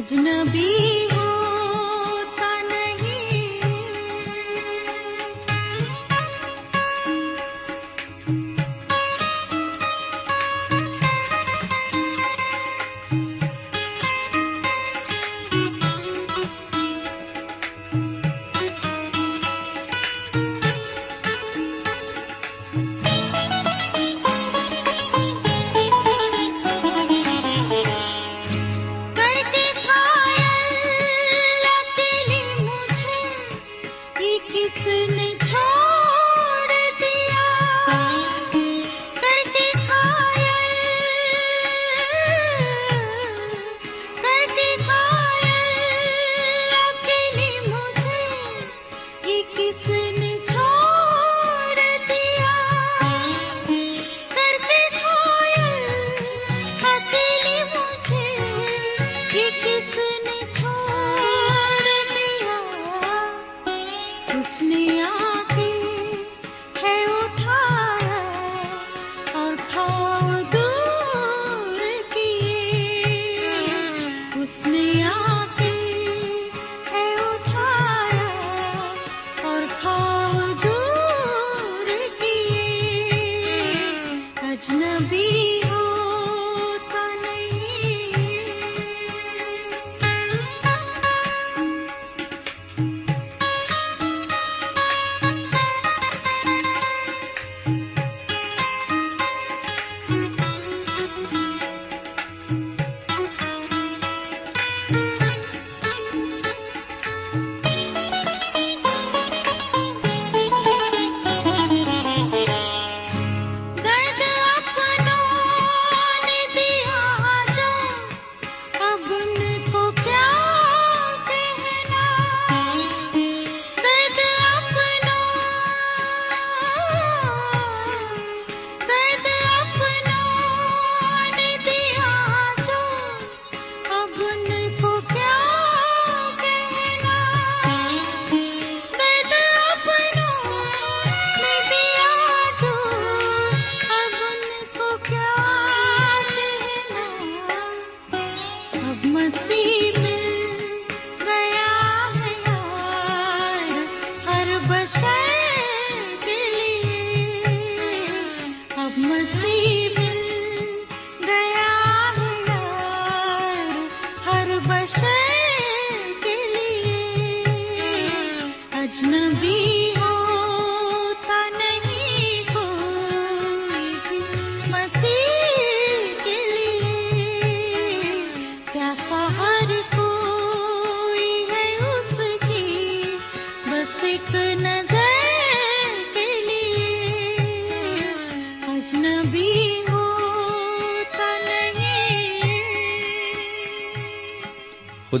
اجنبی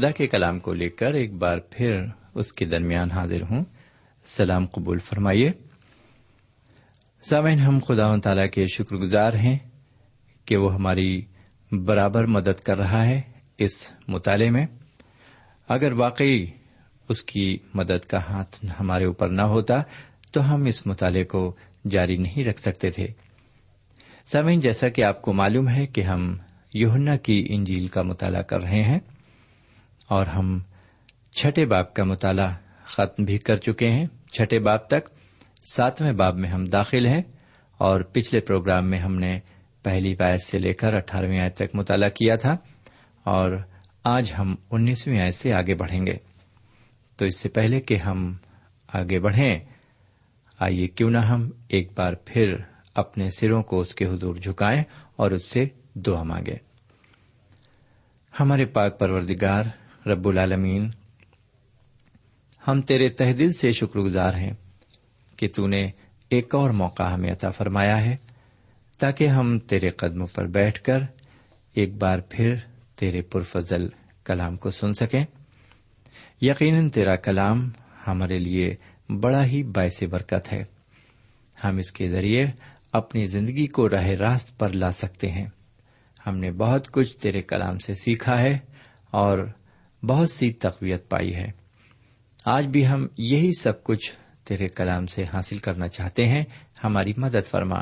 خدا کے کلام کو لے کر ایک بار پھر اس کے درمیان حاضر ہوں۔ سلام قبول فرمائیے۔ سامعین، ہم خدا و تعالی کے شکر گزار ہیں کہ وہ ہماری برابر مدد کر رہا ہے اس مطالعے میں۔ اگر واقعی اس کی مدد کا ہاتھ ہمارے اوپر نہ ہوتا تو ہم اس مطالعے کو جاری نہیں رکھ سکتے تھے۔ سامعین، جیسا کہ آپ کو معلوم ہے کہ ہم یوہنا کی انجیل کا مطالعہ کر رہے ہیں۔ اور ہم چھٹے باپ کا مطالعہ ختم بھی کر چکے ہیں۔ چھٹے باپ تک ساتویں باب میں ہم داخل ہیں اور پچھلے پروگرام میں ہم نے پہلی آیت سے لے کر اٹھارہویں آیت تک مطالعہ کیا تھا اور آج ہم انیسویں آیت سے آگے بڑھیں گے۔ تو اس سے پہلے کہ ہم آگے بڑھیں، آئیے کیوں نہ ہم ایک بار پھر اپنے سروں کو اس کے حضور جھکائیں اور اس سے دعا مانگے ہمارے پاک پروردگار رب العالمین، ہم تیرے تہ دل سے شکر گزار ہیں کہ تو نے ایک اور موقع ہمیں عطا فرمایا ہے تاکہ ہم تیرے قدموں پر بیٹھ کر ایک بار پھر تیرے پرفضل کلام کو سن سکیں۔ یقیناً تیرا کلام ہمارے لیے بڑا ہی باعث برکت ہے۔ ہم اس کے ذریعے اپنی زندگی کو راہ راست پر لا سکتے ہیں۔ ہم نے بہت کچھ تیرے کلام سے سیکھا ہے اور بہت سی تقویت پائی ہے۔ آج بھی ہم یہی سب کچھ تیرے کلام سے حاصل کرنا چاہتے ہیں۔ ہماری مدد فرما۔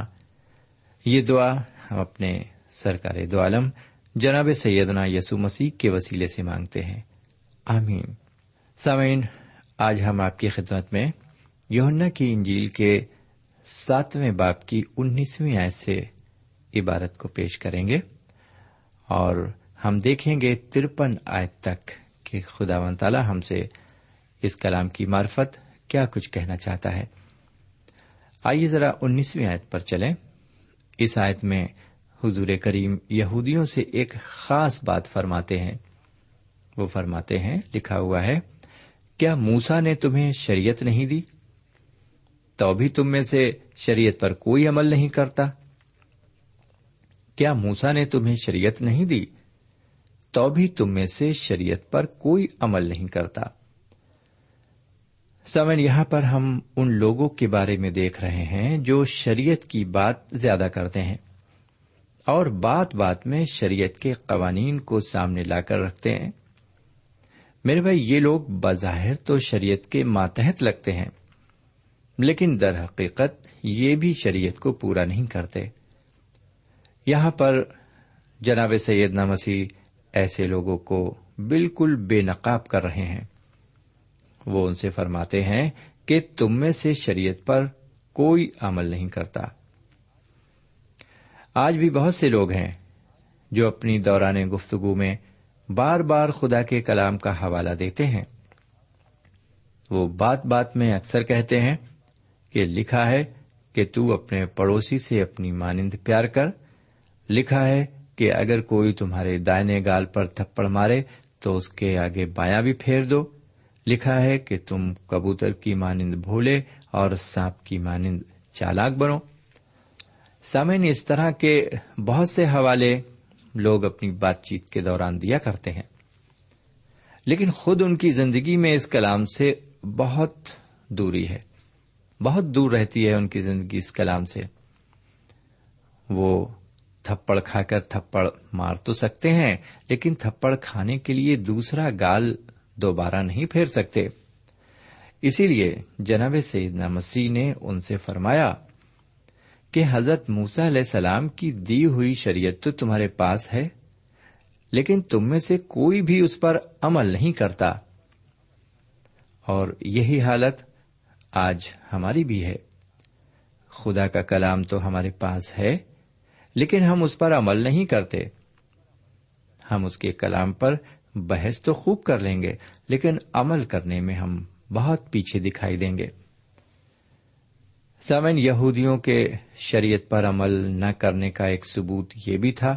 یہ دعا ہم اپنے سرکار دو عالم جناب سیدنا یسو مسیح کے وسیلے سے مانگتے ہیں۔ آمین۔ سامعین، آج ہم آپ کی خدمت میں یونا کی انجیل کے ساتویں باپ کی انیسویں آیت سے عبارت کو پیش کریں گے اور ہم دیکھیں گے ترپن آیت تک۔ کہ خدا و تعالی ہم سے اس کلام کی معرفت کیا کچھ کہنا چاہتا ہے۔ آئیے ذرا انیسویں آیت پر چلیں۔ اس آیت میں حضور کریم یہودیوں سے ایک خاص بات فرماتے ہیں۔ وہ فرماتے ہیں، لکھا ہوا ہے، کیا موسا نے تمہیں شریعت نہیں دی؟ تو بھی تم میں سے شریعت پر کوئی عمل نہیں کرتا؟ کیا موسا نے تمہیں شریعت نہیں دی؟ تو بھی تم میں سے شریعت پر کوئی عمل نہیں کرتا۔ سمن، یہاں پر ہم ان لوگوں کے بارے میں دیکھ رہے ہیں جو شریعت کی بات زیادہ کرتے ہیں اور بات بات میں شریعت کے قوانین کو سامنے لا کر رکھتے ہیں۔ میرے بھائی، یہ لوگ بظاہر تو شریعت کے ماتحت لگتے ہیں، لیکن در حقیقت یہ بھی شریعت کو پورا نہیں کرتے۔ یہاں پر جناب سید مسیح ایسے لوگوں کو بالکل بے نقاب کر رہے ہیں۔ وہ ان سے فرماتے ہیں کہ تم میں سے شریعت پر کوئی عمل نہیں کرتا۔ آج بھی بہت سے لوگ ہیں جو اپنی دوران گفتگو میں بار بار خدا کے کلام کا حوالہ دیتے ہیں۔ وہ بات بات میں اکثر کہتے ہیں کہ لکھا ہے کہ تو اپنے پڑوسی سے اپنی مانند پیار کر، لکھا ہے کہ اگر کوئی تمہارے دائنے گال پر تھپڑ مارے تو اس کے آگے بایاں بھی پھیر دو۔ لکھا ہے کہ تم کبوتر کی مانند بھولے اور سانپ کی مانند چالاک بنو۔ سامعین، اس طرح کے بہت سے حوالے لوگ اپنی بات چیت کے دوران دیا کرتے ہیں۔ لیکن خود ان کی زندگی میں اس کلام سے بہت دوری ہے۔ بہت دور رہتی ہے ان کی زندگی اس کلام سے۔ وہ تھپڑ کھا کر تھپڑ مار تو سکتے ہیں، لیکن تھپڑ کھانے کے لیے دوسرا گال دوبارہ نہیں پھیر سکتے۔ اسی لیے جناب سیدنا مسیح نے ان سے فرمایا کہ حضرت موسا علیہ السلام کی دی ہوئی شریعت تو تمہارے پاس ہے، لیکن تم میں سے کوئی بھی اس پر عمل نہیں کرتا۔ اور یہی حالت آج ہماری بھی ہے۔ خدا کا کلام تو ہمارے پاس ہے۔ لیکن ہم اس پر عمل نہیں کرتے۔ ہم اس کے کلام پر بحث تو خوب کر لیں گے، لیکن عمل کرنے میں ہم بہت پیچھے دکھائی دیں گے۔ سمن یہودیوں کے شریعت پر عمل نہ کرنے کا ایک ثبوت یہ بھی تھا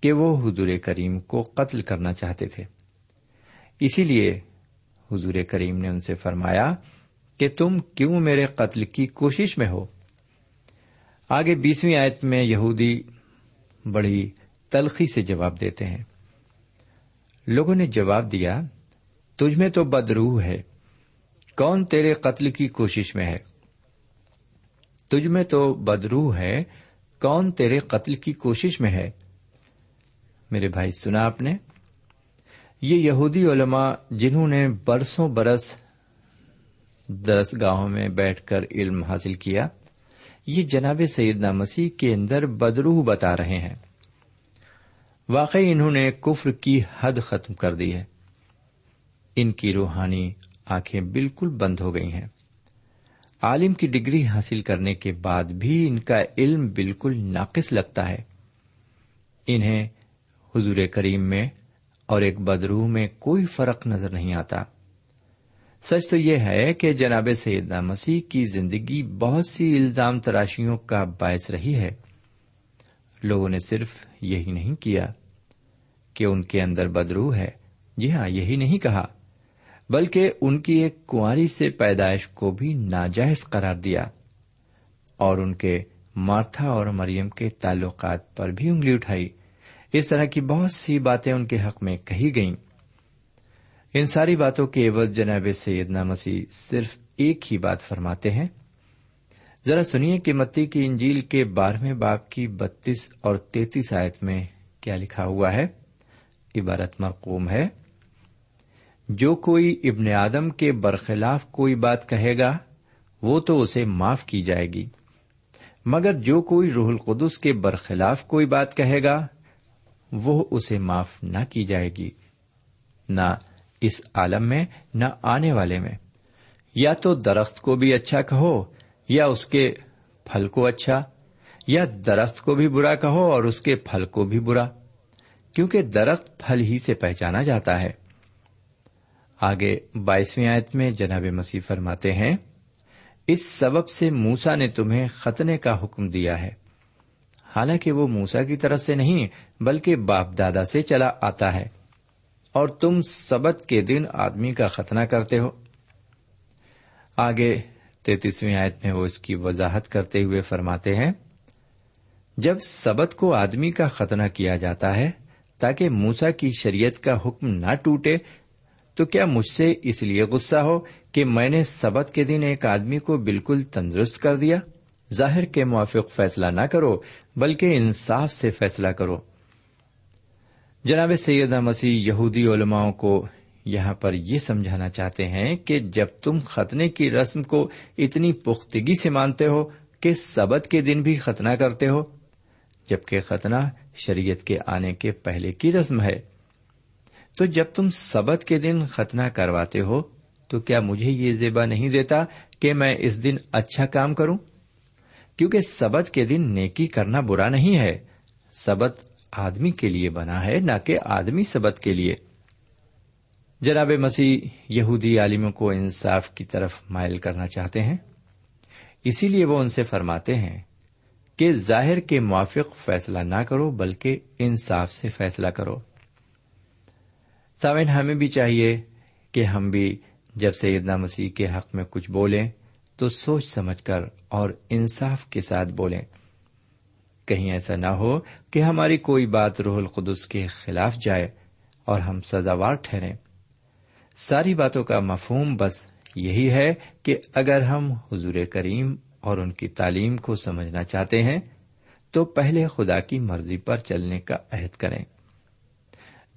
کہ وہ حضور کریم کو قتل کرنا چاہتے تھے۔ اسی لیے حضور کریم نے ان سے فرمایا کہ تم کیوں میرے قتل کی کوشش میں ہو؟ آگے بیسویں آیت میں یہودی بڑی تلخی سے جواب دیتے ہیں۔ لوگوں نے جواب دیا، تجھ میں تو بدروح ہے، کون تیرے قتل کی کوشش میں ہے؟ تجھ میں تو بدرو ہے، کون تیرے قتل کی کوشش میں ہے؟ میرے بھائی، سنا آپ نے؟ یہ یہودی علماء جنہوں نے برسوں برس درس گاہوں میں بیٹھ کر علم حاصل کیا یہ جناب سیدنا مسیح کے اندر بدروح بتا رہے ہیں۔ واقعی انہوں نے کفر کی حد ختم کر دی ہے۔ ان کی روحانی آنکھیں بالکل بند ہو گئی ہیں۔ عالم کی ڈگری حاصل کرنے کے بعد بھی ان کا علم بالکل ناقص لگتا ہے۔ انہیں حضور کریم میں اور ایک بدروح میں کوئی فرق نظر نہیں آتا۔ سچ تو یہ ہے کہ جناب سیدنا مسیح کی زندگی بہت سی الزام تراشیوں کا باعث رہی ہے۔ لوگوں نے صرف یہی نہیں کیا کہ ان کے اندر بدرو ہے۔ جی ہاں یہی نہیں کہا، بلکہ ان کی ایک کنواری سے پیدائش کو بھی ناجائز قرار دیا۔ اور ان کے مارتھا اور مریم کے تعلقات پر بھی انگلی اٹھائی۔ اس طرح کی بہت سی باتیں ان کے حق میں کہی گئیں۔ ان ساری باتوں کے عوض جناب سیدنا مسیح صرف ایک ہی بات فرماتے ہیں۔ ذرا سنیے کہ متی کی انجیل کے بارہویں باپ کی بتیس اور تینتیس آیت میں کیا لکھا ہوا ہے۔ عبارت مرقوم ہے۔ جو کوئی ابن آدم کے برخلاف کوئی بات کہے گا، وہ تو اسے معاف کی جائے گی۔ مگر جو کوئی روح القدس کے برخلاف کوئی بات کہے گا، وہ اسے معاف نہ کی جائے گی۔ نہ اس عالم میں نہ آنے والے میں۔ یا تو درخت کو بھی اچھا کہو، یا اس کے پھل کو اچھا یا درخت کو بھی برا کہو اور اس کے پھل کو بھی برا۔ کیونکہ درخت پھل ہی سے پہچانا جاتا ہے۔ آگے بائیسویں آیت میں جناب مسیح فرماتے ہیں، اس سبب سے موسا نے تمہیں ختنے کا حکم دیا ہے۔ حالانکہ وہ موسا کی طرف سے نہیں، بلکہ باپ دادا سے چلا آتا ہے۔ اور تم سبت کے دن آدمی کا ختنہ کرتے ہو۔ آگے تینتیسویں آیت میں وہ اس کی وضاحت کرتے ہوئے فرماتے ہیں، جب سبت کو آدمی کا ختنہ کیا جاتا ہے تاکہ موسا کی شریعت کا حکم نہ ٹوٹے، تو کیا مجھ سے اس لیے غصہ ہو کہ میں نے سبت کے دن ایک آدمی کو بالکل تندرست کر دیا؟ ظاہر کے موافق فیصلہ نہ کرو، بلکہ انصاف سے فیصلہ کرو۔ جناب سیدہ مسیح یہودی علماؤں کو یہاں پر یہ سمجھانا چاہتے ہیں کہ جب تم ختنے کی رسم کو اتنی پختگی سے مانتے ہو کہ سبت کے دن بھی ختنہ کرتے ہو، جبکہ ختنہ شریعت کے آنے کے پہلے کی رسم ہے۔ تو جب تم سبت کے دن ختنہ کرواتے ہو، تو کیا مجھے یہ زیبا نہیں دیتا کہ میں اس دن اچھا کام کروں؟ کیونکہ سبت کے دن نیکی کرنا برا نہیں ہے۔ سبت آدمی کے لیے بنا ہے، نہ کہ آدمی سبت کے لیے۔ جناب مسیح، یہودی عالموں کو انصاف کی طرف مائل کرنا چاہتے ہیں۔ اسی لیے وہ ان سے فرماتے ہیں کہ ظاہر کے موافق فیصلہ نہ کرو، بلکہ انصاف سے فیصلہ کرو۔ سامن ہمیں بھی چاہیے کہ ہم بھی جب سیدنا مسیح کے حق میں کچھ بولیں، تو سوچ سمجھ کر اور انصاف کے ساتھ بولیں۔ کہیں ایسا نہ ہو کہ ہماری کوئی بات روح القدس کے خلاف جائے اور ہم سزاوار ٹھہریں۔ ساری باتوں کا مفہوم بس یہی ہے کہ اگر ہم حضور کریم اور ان کی تعلیم کو سمجھنا چاہتے ہیں، تو پہلے خدا کی مرضی پر چلنے کا عہد کریں۔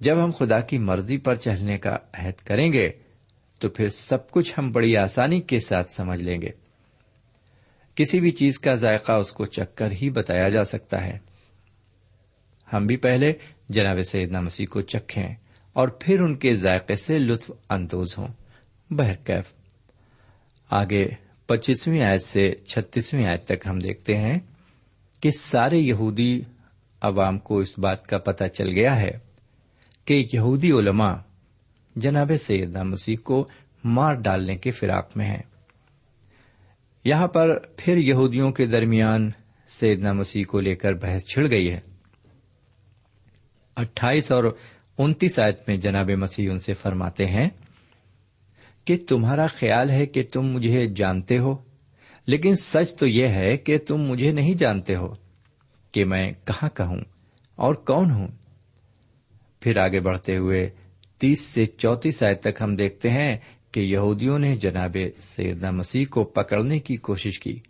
جب ہم خدا کی مرضی پر چلنے کا عہد کریں گے، تو پھر سب کچھ ہم بڑی آسانی کے ساتھ سمجھ لیں گے۔ کسی بھی چیز کا ذائقہ اس کو چک کر ہی بتایا جا سکتا ہے۔ ہم بھی پہلے جناب سیدنا مسیح کو چکھیں اور پھر ان کے ذائقے سے لطف اندوز ہوں۔ بہرکیف آگے پچیسویں آیت سے چھتیسویں آیت تک ہم دیکھتے ہیں کہ سارے یہودی عوام کو اس بات کا پتہ چل گیا ہے کہ یہودی علماء جناب سیدنا مسیح کو مار ڈالنے کے فراق میں ہیں۔ یہاں پر پھر یہودیوں کے درمیان سیدنا مسیح کو لے کر بحث چھڑ گئی ہے۔ اٹھائیس اور انتیس آیت میں جناب مسیح ان سے فرماتے ہیں کہ تمہارا خیال ہے کہ تم مجھے جانتے ہو، لیکن سچ تو یہ ہے کہ تم مجھے نہیں جانتے ہو کہ میں کہاں کا ہوں اور کون ہوں۔ پھر آگے بڑھتے ہوئے تیس سے چوتیس آیت تک ہم دیکھتے ہیں کہ یہودیوں نے جناب سیدنا مسیح کو پکڑنے کی کوشش کی،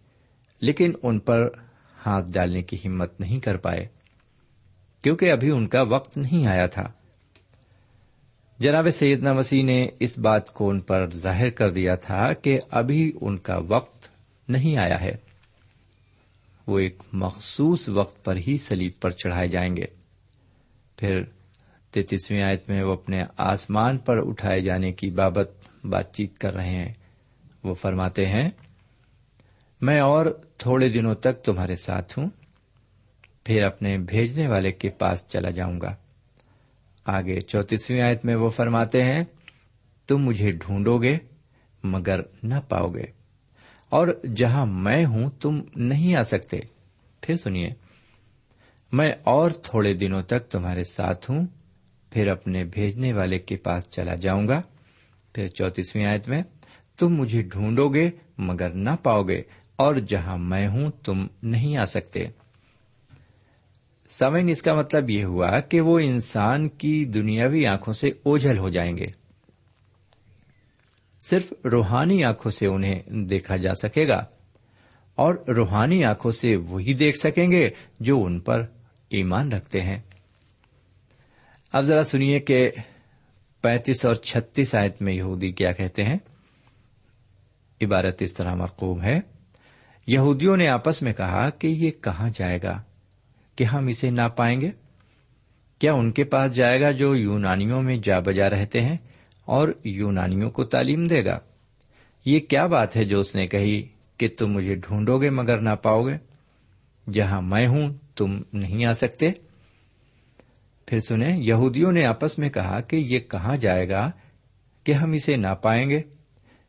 لیکن ان پر ہاتھ ڈالنے کی ہمت نہیں کر پائے، کیونکہ ابھی ان کا وقت نہیں آیا تھا۔ جناب سیدنا مسیح نے اس بات کو ان پر ظاہر کر دیا تھا کہ ابھی ان کا وقت نہیں آیا ہے۔ وہ ایک مخصوص وقت پر ہی سلیب پر چڑھائے جائیں گے۔ پھر تینتیسویں آیت میں وہ اپنے آسمان پر اٹھائے جانے کی بابت بات چیت کر رہے ہیں، وہ فرماتے ہیں، میں اور تھوڑے دنوں تک تمہارے ساتھ ہوں، پھر اپنے بھیجنے والے کے پاس چلا جاؤں گا۔ آگے چوتیسویں آیت میں وہ فرماتے ہیں، تم مجھے ڈھونڈو گے مگر نہ پاؤ گے، اور جہاں میں ہوں تم نہیں آ سکتے۔ پھر سنیے، میں اور تھوڑے دنوں تک تمہارے ساتھ ہوں، پھر اپنے بھیجنے والے کے پاس چلا جاؤں گا پھر چوتیسویں آیت میں، تم مجھے ڈھونڈو گے مگر نہ پاؤ گے اور جہاں میں ہوں تم نہیں آ سکتے۔ سمن اس کا مطلب یہ ہوا کہ وہ انسان کی دنیاوی آنکھوں سے اوجھل ہو جائیں گے۔ صرف روحانی آنکھوں سے انہیں دیکھا جا سکے گا، اور روحانی آنکھوں سے وہی دیکھ سکیں گے جو ان پر ایمان رکھتے ہیں۔ اب ذرا سنیے کہ پینتیس اور چھتیس آیت میں یہودی کیا کہتے ہیں؟ عبارت اس طرح مرقوم ہے۔ یہودیوں نے آپس میں کہا کہ یہ کہاں جائے گا؟ کہ ہم اسے نہ پائیں گے؟ کیا ان کے پاس جائے گا جو یونانیوں میں جا بجا رہتے ہیں اور یونانیوں کو تعلیم دے گا؟ یہ کیا بات ہے جو اس نے کہی کہ تم مجھے ڈھونڈو گے مگر نہ پاؤ گے؟ جہاں میں ہوں تم نہیں آ سکتے۔ پھر سنیں، یہودیوں نے آپس میں کہا کہ یہ کہاں جائے گا کہ ہم اسے نہ پائیں گے؟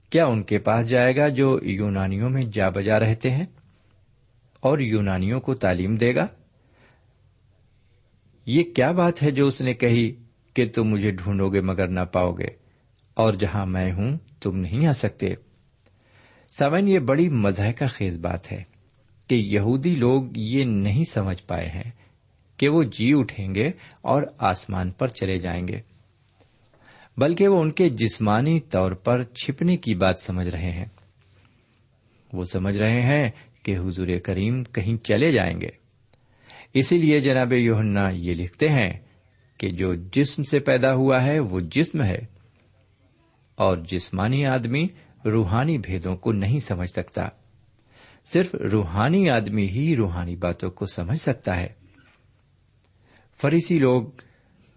کیا ان کے پاس جائے گا جو یونانیوں میں جا بجا رہتے ہیں اور یونانیوں کو تعلیم دے گا؟ یہ کیا بات ہے جو اس نے کہی کہ تم مجھے ڈھونڈو گے مگر نہ پاؤ گے؟ اور جہاں میں ہوں، تم نہیں آ سکتے۔ سمن یہ بڑی مذہق خیز بات ہے کہ یہودی لوگ یہ نہیں سمجھ پائے ہیں۔ کہ وہ جی اٹھیں گے اور آسمان پر چلے جائیں گے۔ بلکہ وہ ان کے جسمانی طور پر چھپنے کی بات سمجھ رہے ہیں۔ وہ سمجھ رہے ہیں کہ حضور کریم کہیں چلے جائیں گے۔ اسی لیے جناب یوہنا یہ لکھتے ہیں کہ جو جسم سے پیدا ہوا ہے وہ جسم ہے اور جسمانی آدمی روحانی بھیدوں کو نہیں سمجھ سکتا۔ صرف روحانی آدمی ہی روحانی باتوں کو سمجھ سکتا ہے۔ فریسی لوگ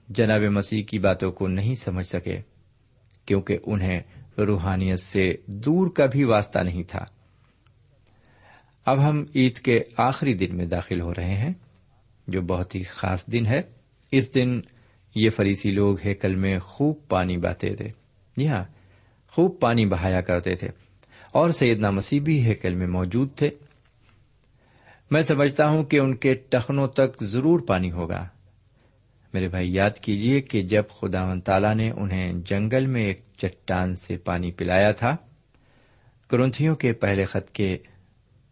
جناب مسیح کی باتوں کو نہیں سمجھ سکے، کیونکہ انہیں روحانیت سے دور کا بھی واسطہ نہیں تھا۔ اب ہم عید کے آخری دن میں داخل ہو رہے ہیں، جو بہت ہی خاص دن ہے۔ اس دن یہ فریسی لوگ ہیکل میں خوب پانی بہتے تھے۔ جی ہاں خوب پانی بہایا کرتے تھے۔ اور سیدنا مسیح بھی ہیکل میں موجود تھے۔ میں سمجھتا ہوں کہ ان کے ٹخنوں تک ضرور پانی ہوگا۔ میرے بھائی، یاد کیجیے کہ جب خدا و تعالی نے انہیں جنگل میں ایک چٹان سے پانی پلایا تھا کرنتھیوں کے پہلے خط کے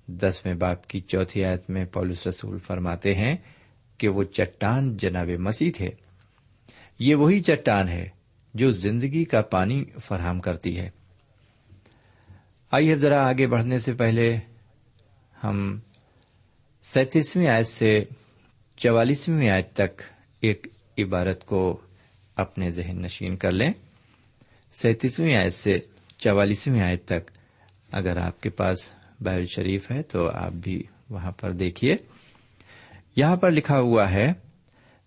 دسویں باپ کی چوتھی آیت میں پولس رسول فرماتے ہیں کہ وہ چٹان جناب مسیح تھے۔ یہ وہی چٹان ہے جو زندگی کا پانی فراہم کرتی ہے۔ آئیے ذرا آگے بڑھنے سے پہلے ہم سینتیسویں آیت سے چوالیسویں آیت تک ایک عبارت کو اپنے ذہن نشین کر لیں۔ سینتیسویں آیت سے چوالیسویں آیت تک اگر آپ کے پاس بائبل شریف ہے تو آپ بھی وہاں پر دیکھیے۔ یہاں پر لکھا ہوا ہے،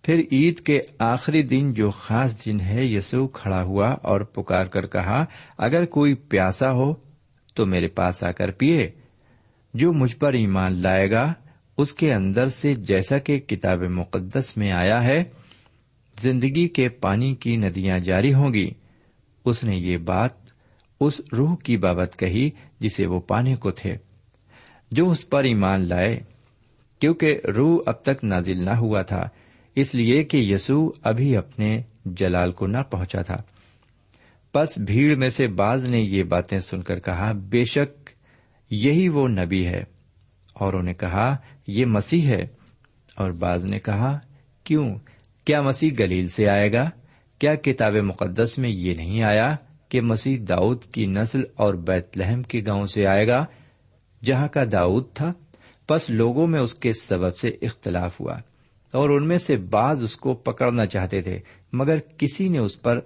پھر عید کے آخری دن جو خاص دن ہے یسو کھڑا ہوا اور پکار کر کہا، اگر کوئی پیاسا ہو تو میرے پاس آ کر پیے جو مجھ پر ایمان لائے گا اس کے اندر سے جیسا کہ کتاب مقدس میں آیا ہے، زندگی کے پانی کی ندیاں جاری ہوں گی۔ اس نے یہ بات اس روح کی بابت کہی جسے وہ پانے کو تھے۔ جو اس پر ایمان لائے، کیونکہ روح اب تک نازل نہ ہوا تھا، اس لیے کہ یسو ابھی اپنے جلال کو نہ پہنچا تھا۔ بس بھیڑ میں سے بعض نے یہ باتیں سن کر کہا، بے شک یہی وہ نبی ہے۔ اور انہیں کہا یہ مسیح ہے؟ اور بعض نے کہا، کیوں؟ کیا مسیح گلیل سے آئے گا؟ کیا کتاب مقدس میں یہ نہیں آیا کہ مسیح داؤد کی نسل اور بیت لہم کے گاؤں سے آئے گا، جہاں کا داؤد تھا؟ بس لوگوں میں اس کے سبب سے اختلاف ہوا، اور ان میں سے بعض اس کو پکڑنا چاہتے تھے، مگر کسی نے اس پر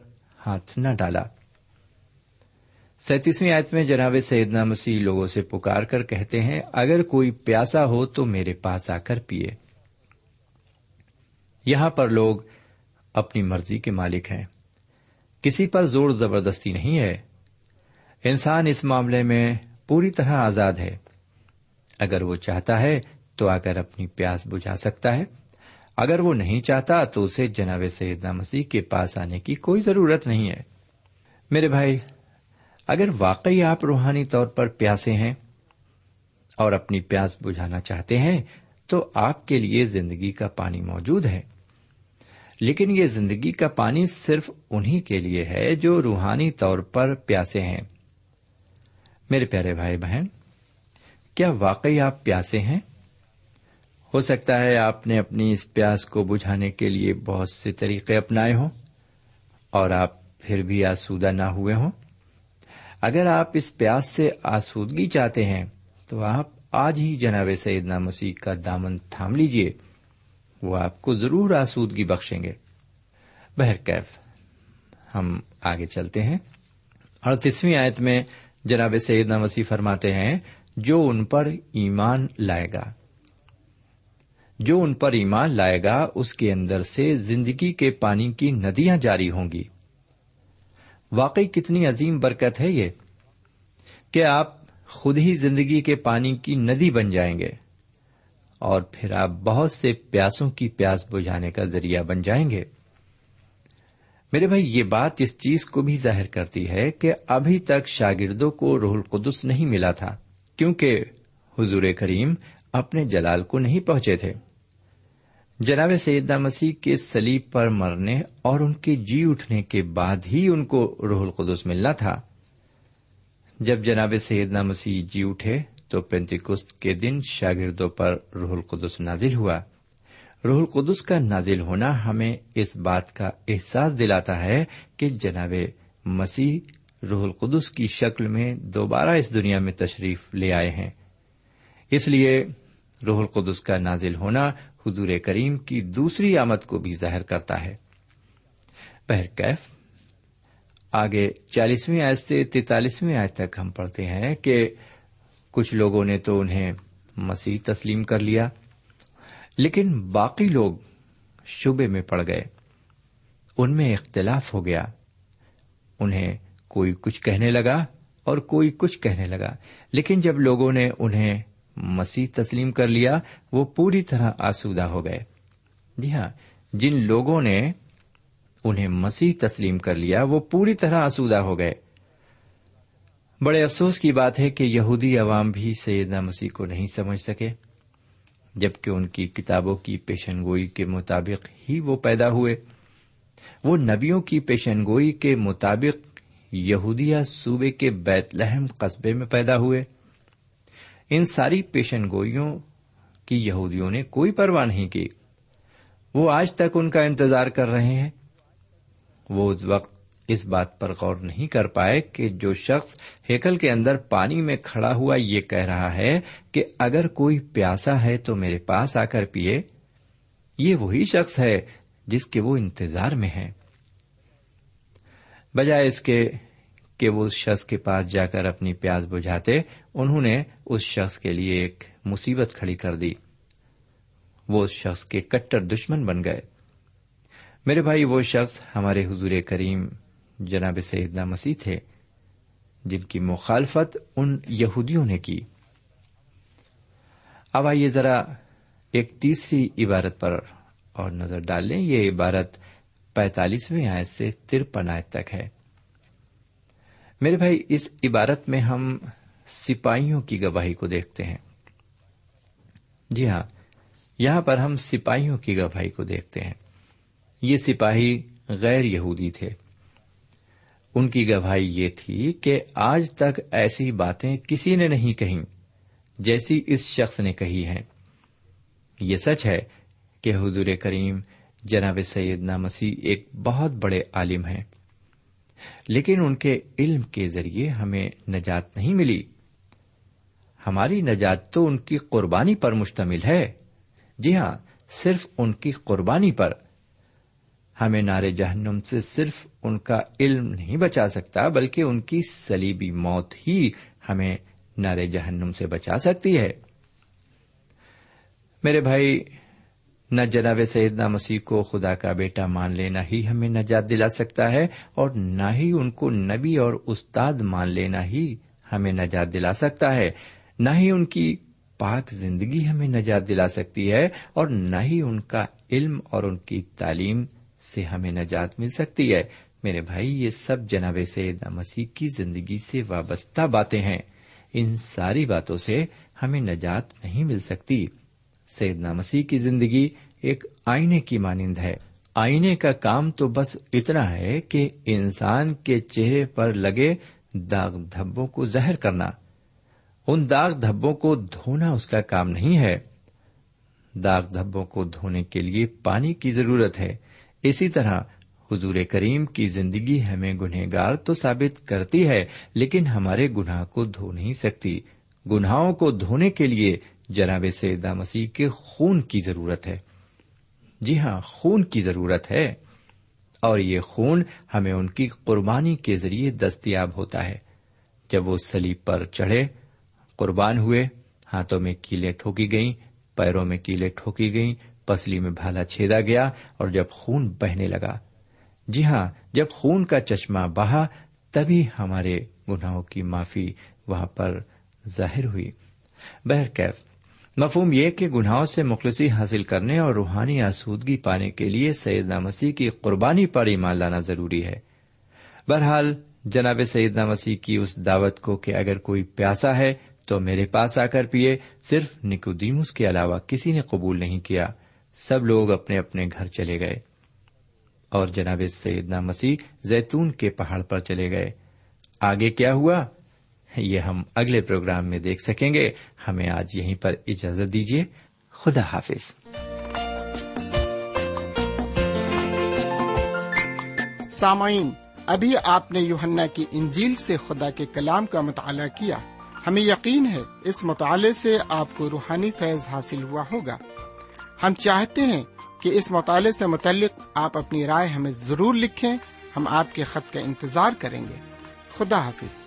ہاتھ نہ ڈالا۔ سینتیسویں آیت میں جناب سیدنا مسیح لوگوں سے پکار کر کہتے ہیں، اگر کوئی پیاسا ہو تو میرے پاس آ کر پیے یہاں پر لوگ اپنی مرضی کے مالک ہیں۔ کسی پر زور زبردستی نہیں ہے۔ انسان اس معاملے میں پوری طرح آزاد ہے۔ اگر وہ چاہتا ہے تو آ کر اپنی پیاس بجھا سکتا ہے۔ اگر وہ نہیں چاہتا تو اسے جناب سیدنا مسیح کے پاس آنے کی کوئی ضرورت نہیں ہے۔ میرے بھائی اگر واقعی آپ روحانی طور پر پیاسے ہیں اور اپنی پیاس بجھانا چاہتے ہیں، تو آپ کے لیے زندگی کا پانی موجود ہے۔ لیکن یہ زندگی کا پانی صرف انہی کے لیے ہے جو روحانی طور پر پیاسے ہیں۔ میرے پیارے بھائی بہن، کیا واقعی آپ پیاسے ہیں؟ ہو سکتا ہے آپ نے اپنی اس پیاس کو بجھانے کے لیے بہت سے طریقے اپنائے ہوں اور آپ پھر بھی آسودہ نہ ہوئے ہوں۔ اگر آپ اس پیاس سے آسودگی چاہتے ہیں، تو آپ آج ہی جناب سیدنا مسیح کا دامن تھام لیجیے وہ آپ کو ضرور آسودگی بخشیں گے۔ بہرکیف ہم آگے چلتے ہیں۔ اڑتیسویں آیت میں جناب سیدنا مسیح فرماتے ہیں، جو ان پر ایمان لائے گا۔ جو ان پر ایمان لائے گا، اس کے اندر سے زندگی کے پانی کی ندیاں جاری ہوں گی۔ واقعی کتنی عظیم برکت ہے یہ کہ آپ خود ہی زندگی کے پانی کی ندی بن جائیں گے اور پھر آپ بہت سے پیاسوں کی پیاس بجھانے کا ذریعہ بن جائیں گے۔ میرے بھائی، یہ بات اس چیز کو بھی ظاہر کرتی ہے کہ ابھی تک شاگردوں کو روح القدس نہیں ملا تھا، کیونکہ حضور کریم اپنے جلال کو نہیں پہنچے تھے۔ جناب سیدہ مسیح کے سلیب پر مرنے اور ان کے جی اٹھنے کے بعد ہی ان کو روح القدس ملنا تھا۔ جب جناب سیدنا مسیح جی اٹھے تو پینتیکست کے دن شاگردوں پر روح القدس نازل ہوا۔ روح القدس کا نازل ہونا ہمیں اس بات کا احساس دلاتا ہے کہ جناب مسیح روح القدس کی شکل میں دوبارہ اس دنیا میں تشریف لے آئے ہیں۔ اس لیے روح القدس کا نازل ہونا حضور کریم کی دوسری آمد کو بھی ظاہر کرتا ہے۔ بہرکیف آگے چالیسویں آیت سے تینتالیسویں آیت تک ہم پڑھتے ہیں کہ کچھ لوگوں نے تو انہیں مسیح تسلیم کر لیا، لیکن باقی لوگ شبے میں پڑ گئے۔ ان میں اختلاف ہو گیا۔ انہیں کوئی کچھ کہنے لگا اور کوئی کچھ کہنے لگا، لیکن جب لوگوں نے انہیں مسیح تسلیم کر لیا، وہ پوری طرح آسودہ ہو گئے۔ جی ہاں جن لوگوں نے انہیں مسیح تسلیم کر لیا، وہ پوری طرح آسودہ ہو گئے۔ بڑے افسوس کی بات ہے کہ یہودی عوام بھی سیدنا مسیح کو نہیں سمجھ سکے، جبکہ ان کی کتابوں کی پیشن گوئی کے مطابق ہی وہ پیدا ہوئے۔ وہ نبیوں کی پیشن گوئی کے مطابق یہودیا صوبے کے بیت لہم قصبے میں پیدا ہوئے۔ ان ساری پیشن گوئیوں کی یہودیوں نے کوئی پرواہ نہیں کی۔ وہ آج تک ان کا انتظار کر رہے ہیں۔ وہ اس وقت اس بات پر غور نہیں کر پائے کہ جو شخص ہیکل کے اندر پانی میں کھڑا ہوا یہ کہہ رہا ہے کہ اگر کوئی پیاسا ہے تو میرے پاس آ کر پیے۔ یہ وہی شخص ہے جس کے وہ انتظار میں ہے بجائے اس کے کہ وہ اس شخص کے پاس جا کر اپنی پیاس بجھاتے، انہوں نے اس شخص کے لیے ایک مصیبت کھڑی کر دی۔ وہ اس شخص کے کٹر دشمن بن گئے۔ میرے بھائی، وہ شخص ہمارے حضور کریم جناب سیدنا مسیح تھے، جن کی مخالفت ان یہودیوں نے کی۔ اب آئیے ذرا ایک تیسری عبارت پر اور نظر ڈال لیں۔ یہ عبارت پینتالیسویں آیت سے ترپن آیت تک ہے۔ میرے بھائی، اس عبارت میں ہم سپاہیوں کی گواہی کو دیکھتے ہیں۔ جی ہاں یہاں پر ہم سپاہیوں کی گواہی کو دیکھتے ہیں۔ یہ سپاہی غیر یہودی تھے۔ ان کی گواہی یہ تھی کہ آج تک ایسی باتیں کسی نے نہیں کہیں جیسی اس شخص نے کہی ہیں۔ یہ سچ ہے کہ حضور کریم جناب سیدنا مسیح ایک بہت بڑے عالم ہیں۔ لیکن ان کے علم کے ذریعے ہمیں نجات نہیں ملی۔ ہماری نجات تو ان کی قربانی پر مشتمل ہے۔ جی ہاں صرف ان کی قربانی پر۔ ہمیں نارے جہنم سے صرف ان کا علم نہیں بچا سکتا، بلکہ ان کی سلیبی موت ہی ہمیں نارے جہنم سے بچا سکتی ہے۔ میرے بھائی نہ جناب سیدنا مسیح کو خدا کا بیٹا مان لینا ہی ہمیں نجات دلا سکتا ہے اور نہ ہی ان کو نبی اور استاد مان لینا ہی ہمیں نجات دلا سکتا ہے۔ نہ ہی ان کی پاک زندگی ہمیں نجات دلا سکتی ہے اور نہ ہی ان کا علم اور ان کی تعلیم سے ہمیں نجات مل سکتی ہے۔ میرے بھائی، یہ سب جناب سیدنا مسیح کی زندگی سے وابستہ باتیں ہیں۔ ان ساری باتوں سے ہمیں نجات نہیں مل سکتی۔ سیدنا مسیح کی زندگی ایک آئینے کی مانند ہے۔ آئینے کا کام تو بس اتنا ہے کہ انسان کے چہرے پر لگے داغ دھبوں کو ظاہر کرنا۔ ان داغ دھبوں کو دھونا اس کا کام نہیں ہے۔ داغ دھبوں کو دھونے کے لیے پانی کی ضرورت ہے۔ اسی طرح حضور کریم کی زندگی ہمیں گنہگار تو ثابت کرتی ہے، لیکن ہمارے گناہ کو دھو نہیں سکتی۔ گناہوں کو دھونے کے لیے جناب سیدہ مسیح کے خون کی ضرورت ہے۔ جی ہاں خون کی ضرورت ہے۔ اور یہ خون ہمیں ان کی قربانی کے ذریعے دستیاب ہوتا ہے۔ جب وہ سلیب پر چڑھے، قربان ہوئے، ہاتھوں میں کیلے ٹھوکی گئیں، پیروں میں کیلے ٹھوکی گئیں، پسلی میں بھالا چھیدا گیا اور جب خون بہنے لگا۔ جی ہاں جب خون کا چشمہ بہا، تبھی ہمارے گناہوں کی معافی وہاں پر ظاہر ہوئی۔ بہرکیف مفہوم یہ کہ گناہوں سے مخلصی حاصل کرنے اور روحانی آسودگی پانے کے لیے سیدنا مسیح کی قربانی پر ایمان لانا ضروری ہے۔ بہرحال، جناب سیدنا مسیح کی اس دعوت کو کہ اگر کوئی پیاسا ہے تو میرے پاس آ کر پیے صرف نکودیمس کے علاوہ کسی نے قبول نہیں کیا۔ سب لوگ اپنے اپنے گھر چلے گئے۔ اور جناب سیدنا مسیح زیتون کے پہاڑ پر چلے گئے۔ آگے کیا ہوا؟ یہ ہم اگلے پروگرام میں دیکھ سکیں گے۔ ہمیں آج یہیں پر اجازت دیجیے۔ خدا حافظ۔ سامعین، ابھی آپ نے یوہنا کی انجیل سے خدا کے کلام کا مطالعہ کیا۔ ہمیں یقین ہے اس مطالعے سے آپ کو روحانی فیض حاصل ہوا ہوگا۔ ہم چاہتے ہیں کہ اس مطالعے سے متعلق آپ اپنی رائے ہمیں ضرور لکھیں۔ ہم آپ کے خط کا انتظار کریں گے۔ خدا حافظ۔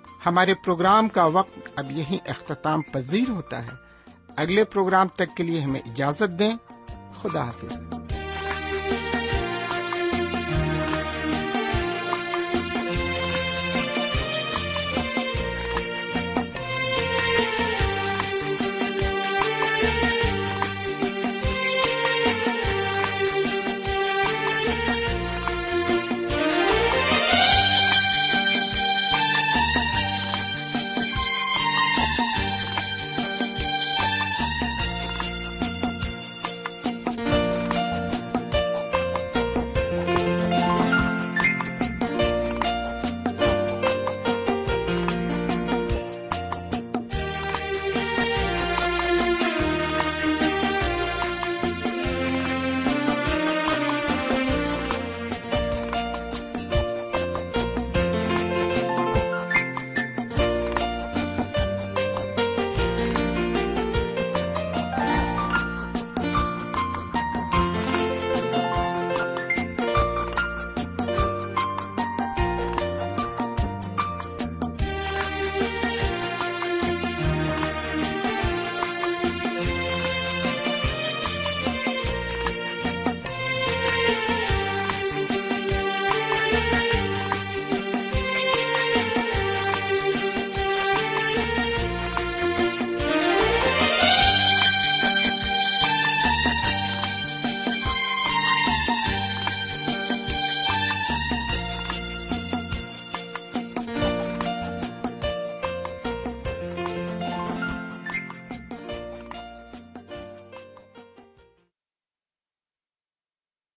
ہمارے پروگرام کا وقت اب یہی اختتام پذیر ہوتا ہے۔ اگلے پروگرام تک کے لیے ہمیں اجازت دیں۔ خدا حافظ۔